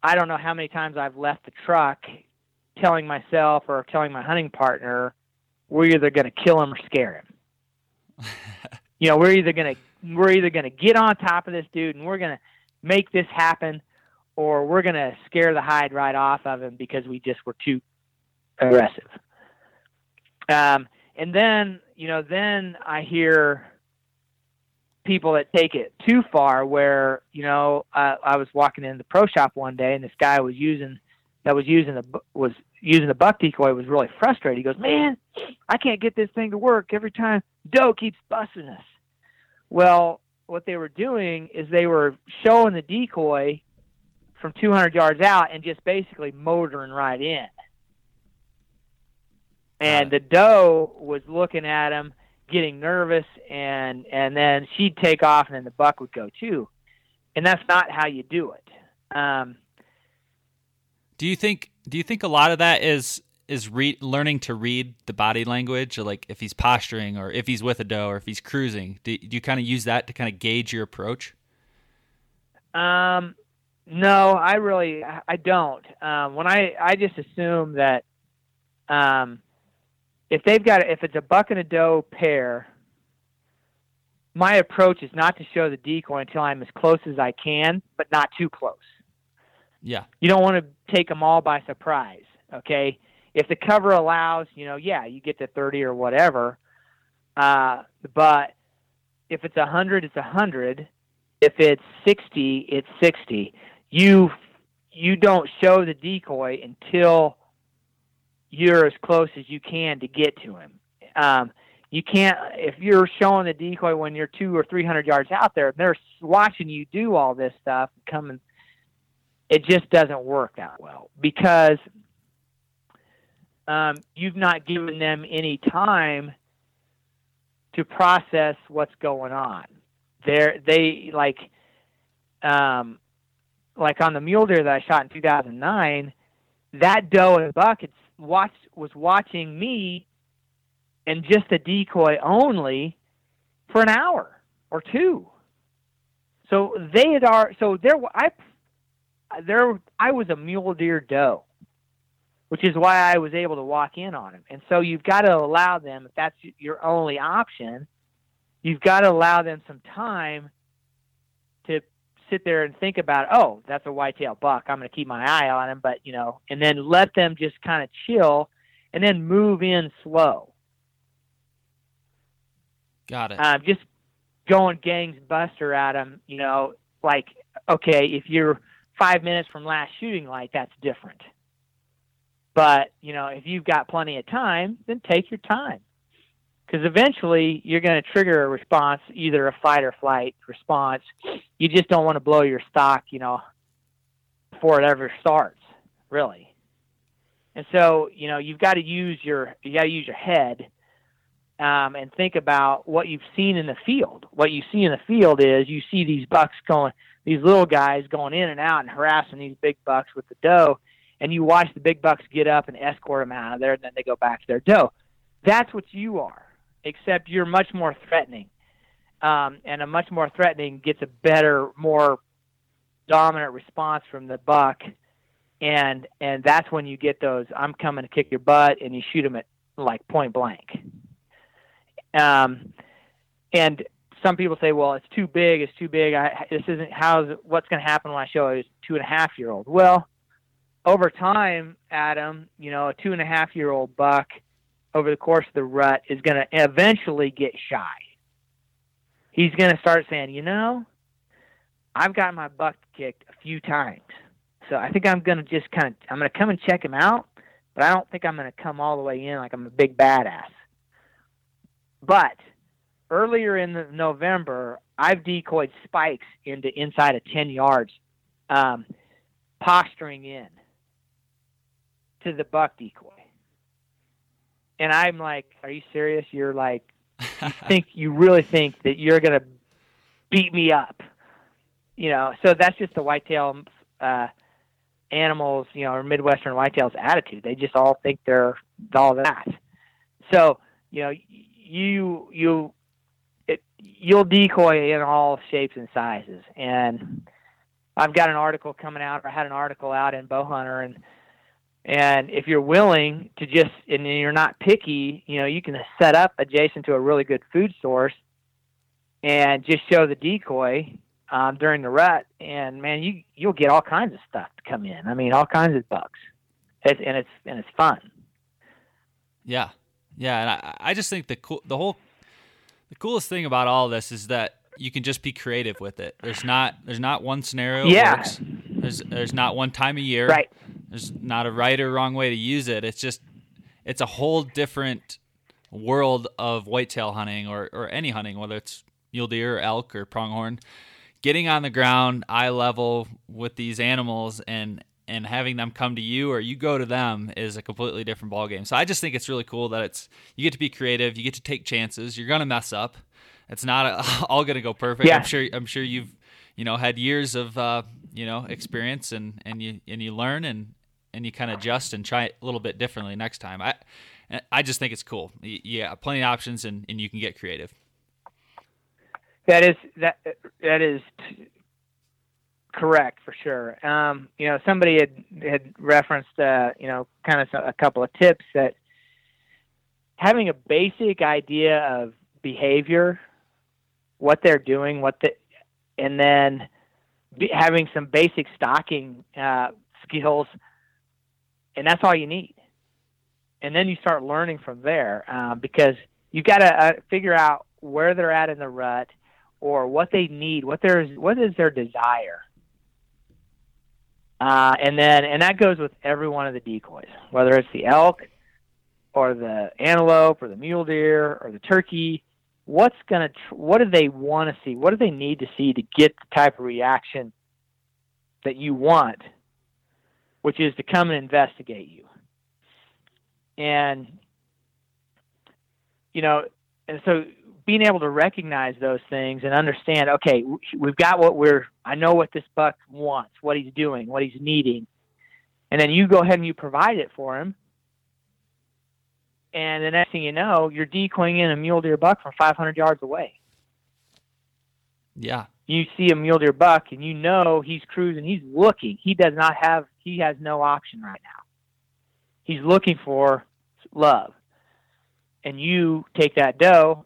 [SPEAKER 2] I don't know how many times I've left the truck telling myself or telling my hunting partner we're either going to kill him or scare him. [LAUGHS] you know, we're either going to we're either going to get on top of this dude and we're going to make this happen or we're going to scare the hide right off of him because we just were too aggressive. Um, and then, you know, then I hear people that take it too far where, you know, uh, I was walking in the pro shop one day and this guy was using, that was using the, was using the buck decoy was really frustrated. He goes, man, I can't get this thing to work every time doe keeps busting us. Well, what they were doing is they were showing the decoy from 200 yards out and just basically motoring right in. And the doe was looking at him, getting nervous, and and then she'd take off, and then the buck would go too. And that's not how you do it. Um,
[SPEAKER 1] Do you think? Do you think a lot of that is is re- learning to read the body language, like if he's posturing or if he's with a doe or if he's cruising. Do, do you kind of use that to kind of gauge your approach?
[SPEAKER 2] Um, no, I really I don't. Um, when I I just assume that um, if they've got if it's a buck and a doe pair, my approach is not to show the decoy until I'm as close as I can, but not too close.
[SPEAKER 1] Yeah.
[SPEAKER 2] You don't want to take them all by surprise. Okay. If the cover allows, you know, yeah, you get to 30 or whatever. Uh, but if it's 100, it's 100. If it's 60, it's 60. You you don't show the decoy until you're as close as you can to get to him. Um, you can't if you're showing the decoy when you're two or three hundred yards out there. They're watching you do all this stuff, coming. It just doesn't work that well because um, you've not given them any time to process what's going on. They're they like um, like on the mule deer that I shot in 2009. That doe and buck it's watched was watching me and just a decoy only for an hour or two. So they had are so there I there I was a mule deer doe, which is why I was able to walk in on him. And so you've got to allow them if that's your only option, you've got to allow them some time sit there and think about, oh, that's a whitetail buck. I'm going to keep my eye on him, but you know, and then let them just kind of chill and then move in slow.
[SPEAKER 1] Got it.
[SPEAKER 2] Um, just going gangs buster at them, you know, like okay, if you're five minutes from last shooting light, that's different. But you know, if you've got plenty of time, then take your time, because eventually you're going to trigger a response, either a fight or flight response. You just don't want to blow your stock, you know, before it ever starts, really. And so, you know, you've got to use your you got to use your head um, and think about what you've seen in the field. What you see in the field is you see these bucks going, these little guys going in and out and harassing these big bucks with the doe, and you watch the big bucks get up and escort them out of there, and then they go back to their doe. That's what you are, except you're much more threatening, um, and a much more threatening gets a better, more dominant response from the buck, and and that's when you get those. I'm coming to kick your butt, and you shoot them at like point blank. Um, and some people say, well, it's too big. It's too big. I, this isn't how's what's going to happen when I show a two and a half year old. Well, over time, Adam, you know, a two and a half year old buck over the course of the rut is going to eventually get shy. He's going to start saying, you know, I've got my buck kicked a few times. So I think I'm going to just kind of, I'm going to come and check him out, but I don't think I'm going to come all the way in like I'm a big badass. But earlier in November, I've decoyed spikes into inside of 10 yards, um, posturing in to the buck decoy. And I'm like, are you serious? You're like, you [LAUGHS] think, you really think that you're going to beat me up? You know, so that's just the whitetail uh, animals, you know, or Midwestern whitetails attitude. They just all think they're all that. So, you know, you you it, you'll decoy in all shapes and sizes. And I've got an article coming out, or I had an article out in Bowhunter, and and if you're willing to just and you're not picky, you know, you can set up adjacent to a really good food source and just show the decoy um, during the rut, and man, you you'll get all kinds of stuff to come in. I mean, all kinds of bucks, it's, and it's and it's fun.
[SPEAKER 1] Yeah, yeah, and I, I just think the cool, the whole, the coolest thing about all this is that you can just be creative with it. There's not there's not one scenario
[SPEAKER 2] yeah.
[SPEAKER 1] works. There's there's not one time of year.
[SPEAKER 2] Right.
[SPEAKER 1] There's not a right or wrong way to use it. It's just it's a whole different world of whitetail hunting or, or any hunting, whether it's mule deer or elk or pronghorn. Getting on the ground, eye level with these animals and and having them come to you or you go to them is a completely different ballgame. So I just think it's really cool that it's you get to be creative, you get to take chances. You're gonna mess up. It's not a, [LAUGHS] all gonna go perfect.
[SPEAKER 2] Yeah.
[SPEAKER 1] I'm sure. I'm sure you've you know had years of uh, you know experience and and you and you learn and and you kind of adjust and try it a little bit differently next time. I I just think it's cool. Yeah, plenty of options, and, and you can get creative.
[SPEAKER 2] That is that that is correct for sure. Um, you know, somebody had had referenced, uh, you know, kind of a couple of tips that having a basic idea of behavior, what they're doing, what the, and then be, having some basic stocking uh, skills, and that's all you need. And then you start learning from there uh, because you've got to uh, figure out where they're at in the rut or what they need, what their what is their desire. Uh, and then, and that goes with every one of the decoys, whether it's the elk or the antelope or the mule deer or the turkey. What's gonna? What do they want to see? What do they need to see to get the type of reaction that you want, which is to come and investigate you. And you know, and so being able to recognize those things and understand, okay, we've got what we're, I know what this buck wants, what he's doing, what he's needing. And then you go ahead and you provide it for him. And the next thing you know, you're decoying in a mule deer buck from 500 yards away.
[SPEAKER 1] Yeah.
[SPEAKER 2] You see a mule deer buck and you know he's cruising, he's looking. He does not have, he has no option right now. He's looking for love. And you take that doe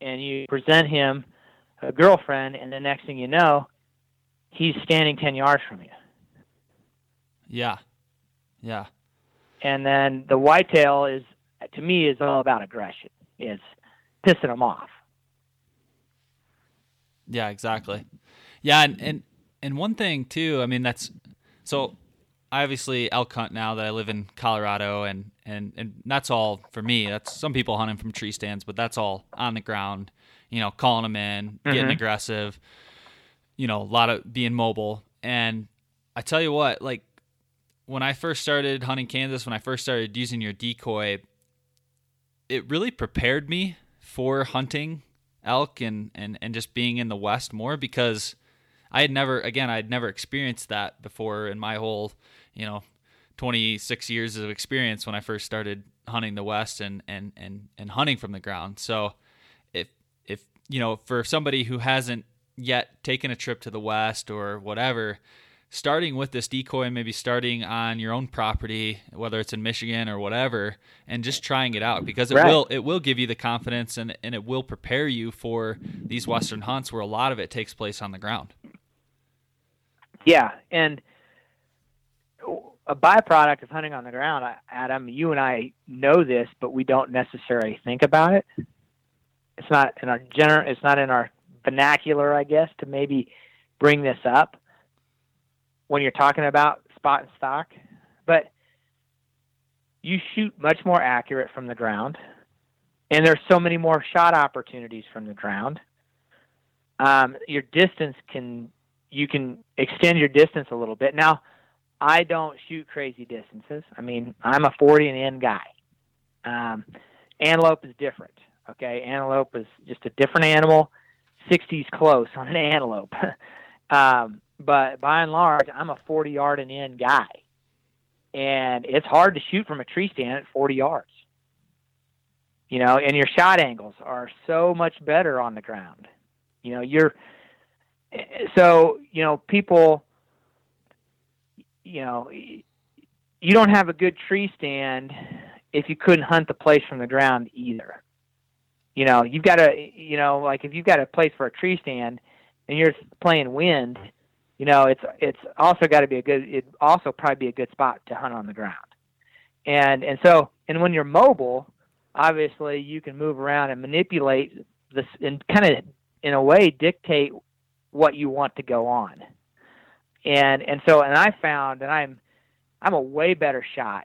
[SPEAKER 2] and you present him a girlfriend, and the next thing you know, he's standing 10 yards from you.
[SPEAKER 1] Yeah. Yeah.
[SPEAKER 2] And then the whitetail is, to me, is all about aggression. It's pissing them off.
[SPEAKER 1] Yeah, exactly. Yeah, and, and and one thing too, I mean that's so obviously elk hunt now that I live in Colorado and and and that's all for me. That's some people hunting from tree stands, but that's all on the ground. You know, calling them in, mm-hmm. getting aggressive. You know, a lot of being mobile. And I tell you what, like when I first started hunting Kansas, when I first started using your decoy, it really prepared me for hunting elk and and and just being in the West more because I had never again I had never experienced that before in my whole you know 26 years of experience when I first started hunting the West and and and and hunting from the ground. So if if you know for somebody who hasn't yet taken a trip to the West or whatever, starting with this decoy, maybe starting on your own property, whether it's in Michigan or whatever, and just trying it out because it right. will it will give you the confidence and and it will prepare you for these Western hunts where a lot of it takes place on the ground.
[SPEAKER 2] Yeah, and a byproduct of hunting on the ground, Adam, you and I know this, but we don't necessarily think about it. It's not in our general, it's not in our vernacular, I guess, to maybe bring this up when you're talking about spot and stock. But you shoot much more accurate from the ground, and there's so many more shot opportunities from the ground. Um, your distance can you can extend your distance a little bit now I don't shoot crazy distances. I mean, I'm a 40 and in guy. Um, antelope is different. Okay, antelope is just a different animal. 60's close on an antelope. [LAUGHS] um, but by and large, I'm a 40 yard and in guy, and it's hard to shoot from a tree stand at 40 yards. You know, and your shot angles are so much better on the ground. You know, you're so you know people you know, you don't have a good tree stand if you couldn't hunt the place from the ground either. You know, you've got to, you know, like if you've got a place for a tree stand and you're playing wind, you know, it's it's also got to be a good. It also probably be a good spot to hunt on the ground. And and so and when you're mobile, obviously you can move around and manipulate this and kind of in a way dictate what you want to go on and and so and I found that I'm I'm a way better shot,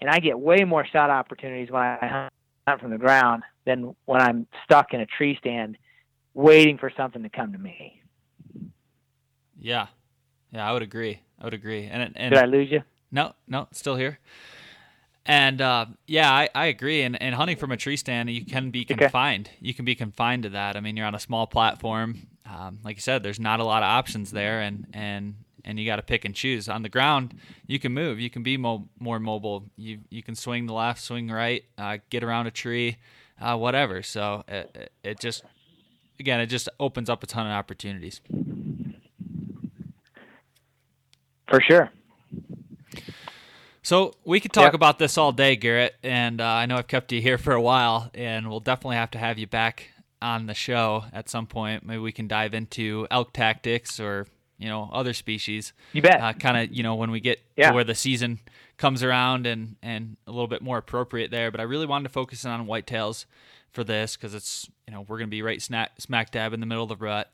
[SPEAKER 2] and I get way more shot opportunities when I hunt from the ground than when I'm stuck in a tree stand waiting for something to come to me.
[SPEAKER 1] Yeah, yeah, I would agree. I would agree. And, and
[SPEAKER 2] did I lose you?
[SPEAKER 1] No, no, still here. And uh, yeah, I, I agree. And, and hunting from a tree stand, you can be confined. Okay. You can be confined to that. I mean, you're on a small platform um, like you said, there's not a lot of options there, and and and you got to pick and choose. On the ground, you can move, you can be mo- more mobile. You you can swing the left, swing right, uh, get around a tree, uh, whatever. So it, it just again, it just opens up a ton of opportunities.
[SPEAKER 2] For sure.
[SPEAKER 1] So we could talk
[SPEAKER 2] yep.
[SPEAKER 1] about this all day, Garrett, and uh, I know I've kept you here for a while, and we'll definitely have to have you back on the show at some point. Maybe we can dive into elk tactics or you know other species.
[SPEAKER 2] You bet.
[SPEAKER 1] Uh, kind of you know when we get
[SPEAKER 2] yeah.
[SPEAKER 1] to where the season comes around and and a little bit more appropriate there. But I really wanted to focus on whitetails for this because it's you know we're gonna be right smack smack dab in the middle of the rut.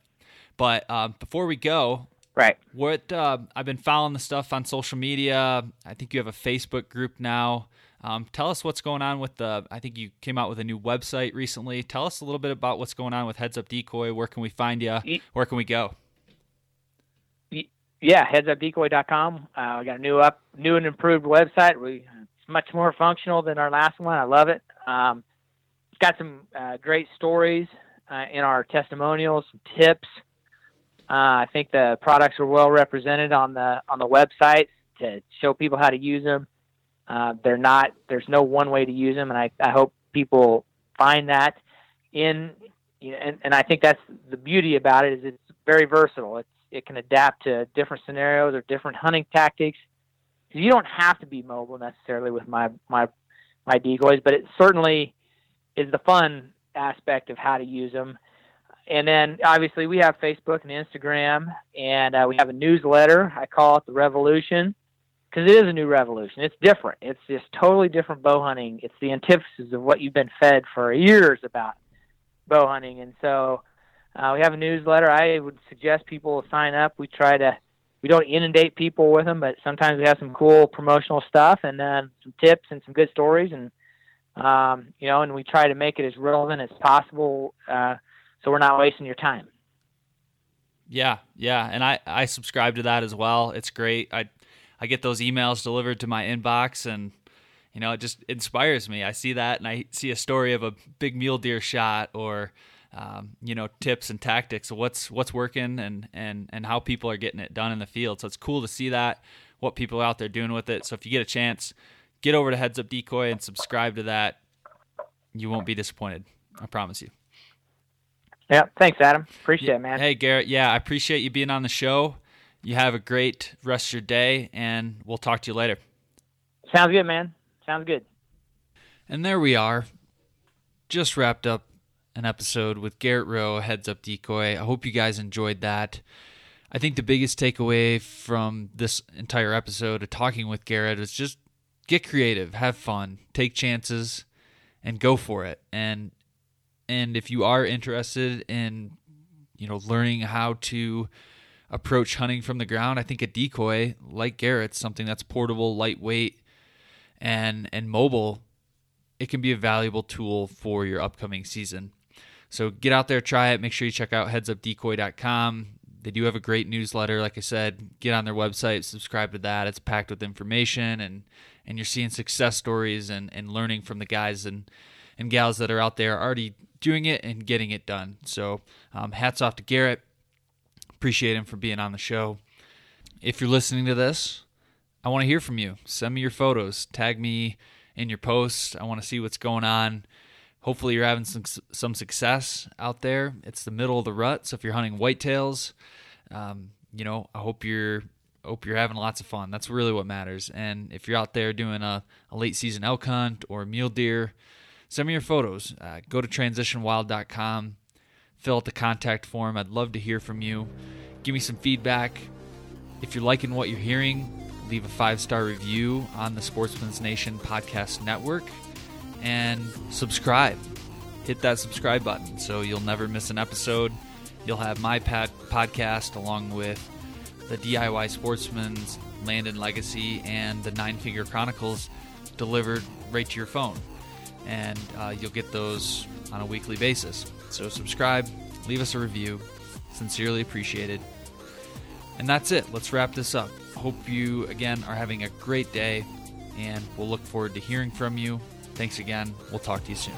[SPEAKER 1] But uh, before we go,
[SPEAKER 2] right?
[SPEAKER 1] What uh, I've been following the stuff on social media. I think you have a Facebook group now. Um, tell us what's going on with the. I think you came out with a new website recently. Tell us a little bit about what's going on with Heads Up Decoy. Where can we find you? Where can we go?
[SPEAKER 2] Yeah, headsupdecoy.com. Uh, we got a new up, new and improved website. We it's much more functional than our last one. I love it. Um, it's got some uh, great stories uh, in our testimonials, some tips. Uh, I think the products are well represented on the on the website to show people how to use them. Uh, they're not. There's no one way to use them, and I, I hope people find that in. You know, and, and I think that's the beauty about it is it's very versatile. It's it can adapt to different scenarios or different hunting tactics. You don't have to be mobile necessarily with my my my decoys, but it certainly is the fun aspect of how to use them. And then obviously we have Facebook and Instagram, and uh, we have a newsletter. I call it the Revolution because it is a new revolution. It's different. It's just totally different bow hunting. It's the antithesis of what you've been fed for years about bow hunting. And so uh, we have a newsletter. I would suggest people sign up. We try to, we don't inundate people with them, but sometimes we have some cool promotional stuff and then some tips and some good stories. And, um, you know, and we try to make it as relevant as possible uh, so we're not wasting your time.
[SPEAKER 1] Yeah, yeah, and I I subscribe to that as well. It's great. I I get those emails delivered to my inbox and you know, it just inspires me. I see that and I see a story of a big mule deer shot or um, you know, tips and tactics what's what's working and and and how people are getting it done in the field. So it's cool to see that what people are out there doing with it. So if you get a chance, get over to Heads Up Decoy and subscribe to that. You won't be disappointed. I promise you.
[SPEAKER 2] Yeah, thanks, Adam. Appreciate
[SPEAKER 1] yeah.
[SPEAKER 2] it, man.
[SPEAKER 1] Hey, Garrett. Yeah, I appreciate you being on the show. You have a great rest of your day, and we'll talk to you later.
[SPEAKER 2] Sounds good, man. Sounds good.
[SPEAKER 1] And there we are. Just wrapped up an episode with Garrett Roe, Heads Up Decoy. I hope you guys enjoyed that. I think the biggest takeaway from this entire episode of talking with Garrett is just get creative, have fun, take chances, and go for it. And and if you are interested in you know learning how to approach hunting from the ground, I think a decoy like Garrett's something that's portable, lightweight, and and mobile. It can be a valuable tool for your upcoming season. So get out there, try it. Make sure you check out headsupdecoy.com. They do have a great newsletter. Like I said, get on their website, subscribe to that. It's packed with information and and you're seeing success stories and, and learning from the guys and, and gals that are out there already doing it and getting it done. So um, hats off to Garrett. Appreciate him for being on the show. If you're listening to this, I want to hear from you. Send me your photos. Tag me in your posts. I want to see what's going on hopefully you're having some some success out there. It's the middle of the rut, so if you're hunting whitetails, um, you know, I hope you're hope you're having lots of fun. That's really what matters. And if you're out there doing a, a late season elk hunt or mule deer, send me your photos. Uh, go to transitionwild.com, fill out the contact form. I'd love to hear from you. Give me some feedback. If you're liking what you're hearing, leave a five star review on the Sportsman's Nation podcast network and subscribe. Hit that subscribe button so you'll never miss an episode. You'll have my podcast along with the DIY Sportsman's Land and Legacy and the Nine Finger Chronicles delivered right to your phone. And uh, you'll get those on a weekly basis. So subscribe, leave us a review. Sincerely appreciated. And that's it. Let's wrap this up. Hope you, again, are having a great day, and we'll look forward to hearing from you Thanks again. We'll talk to you soon.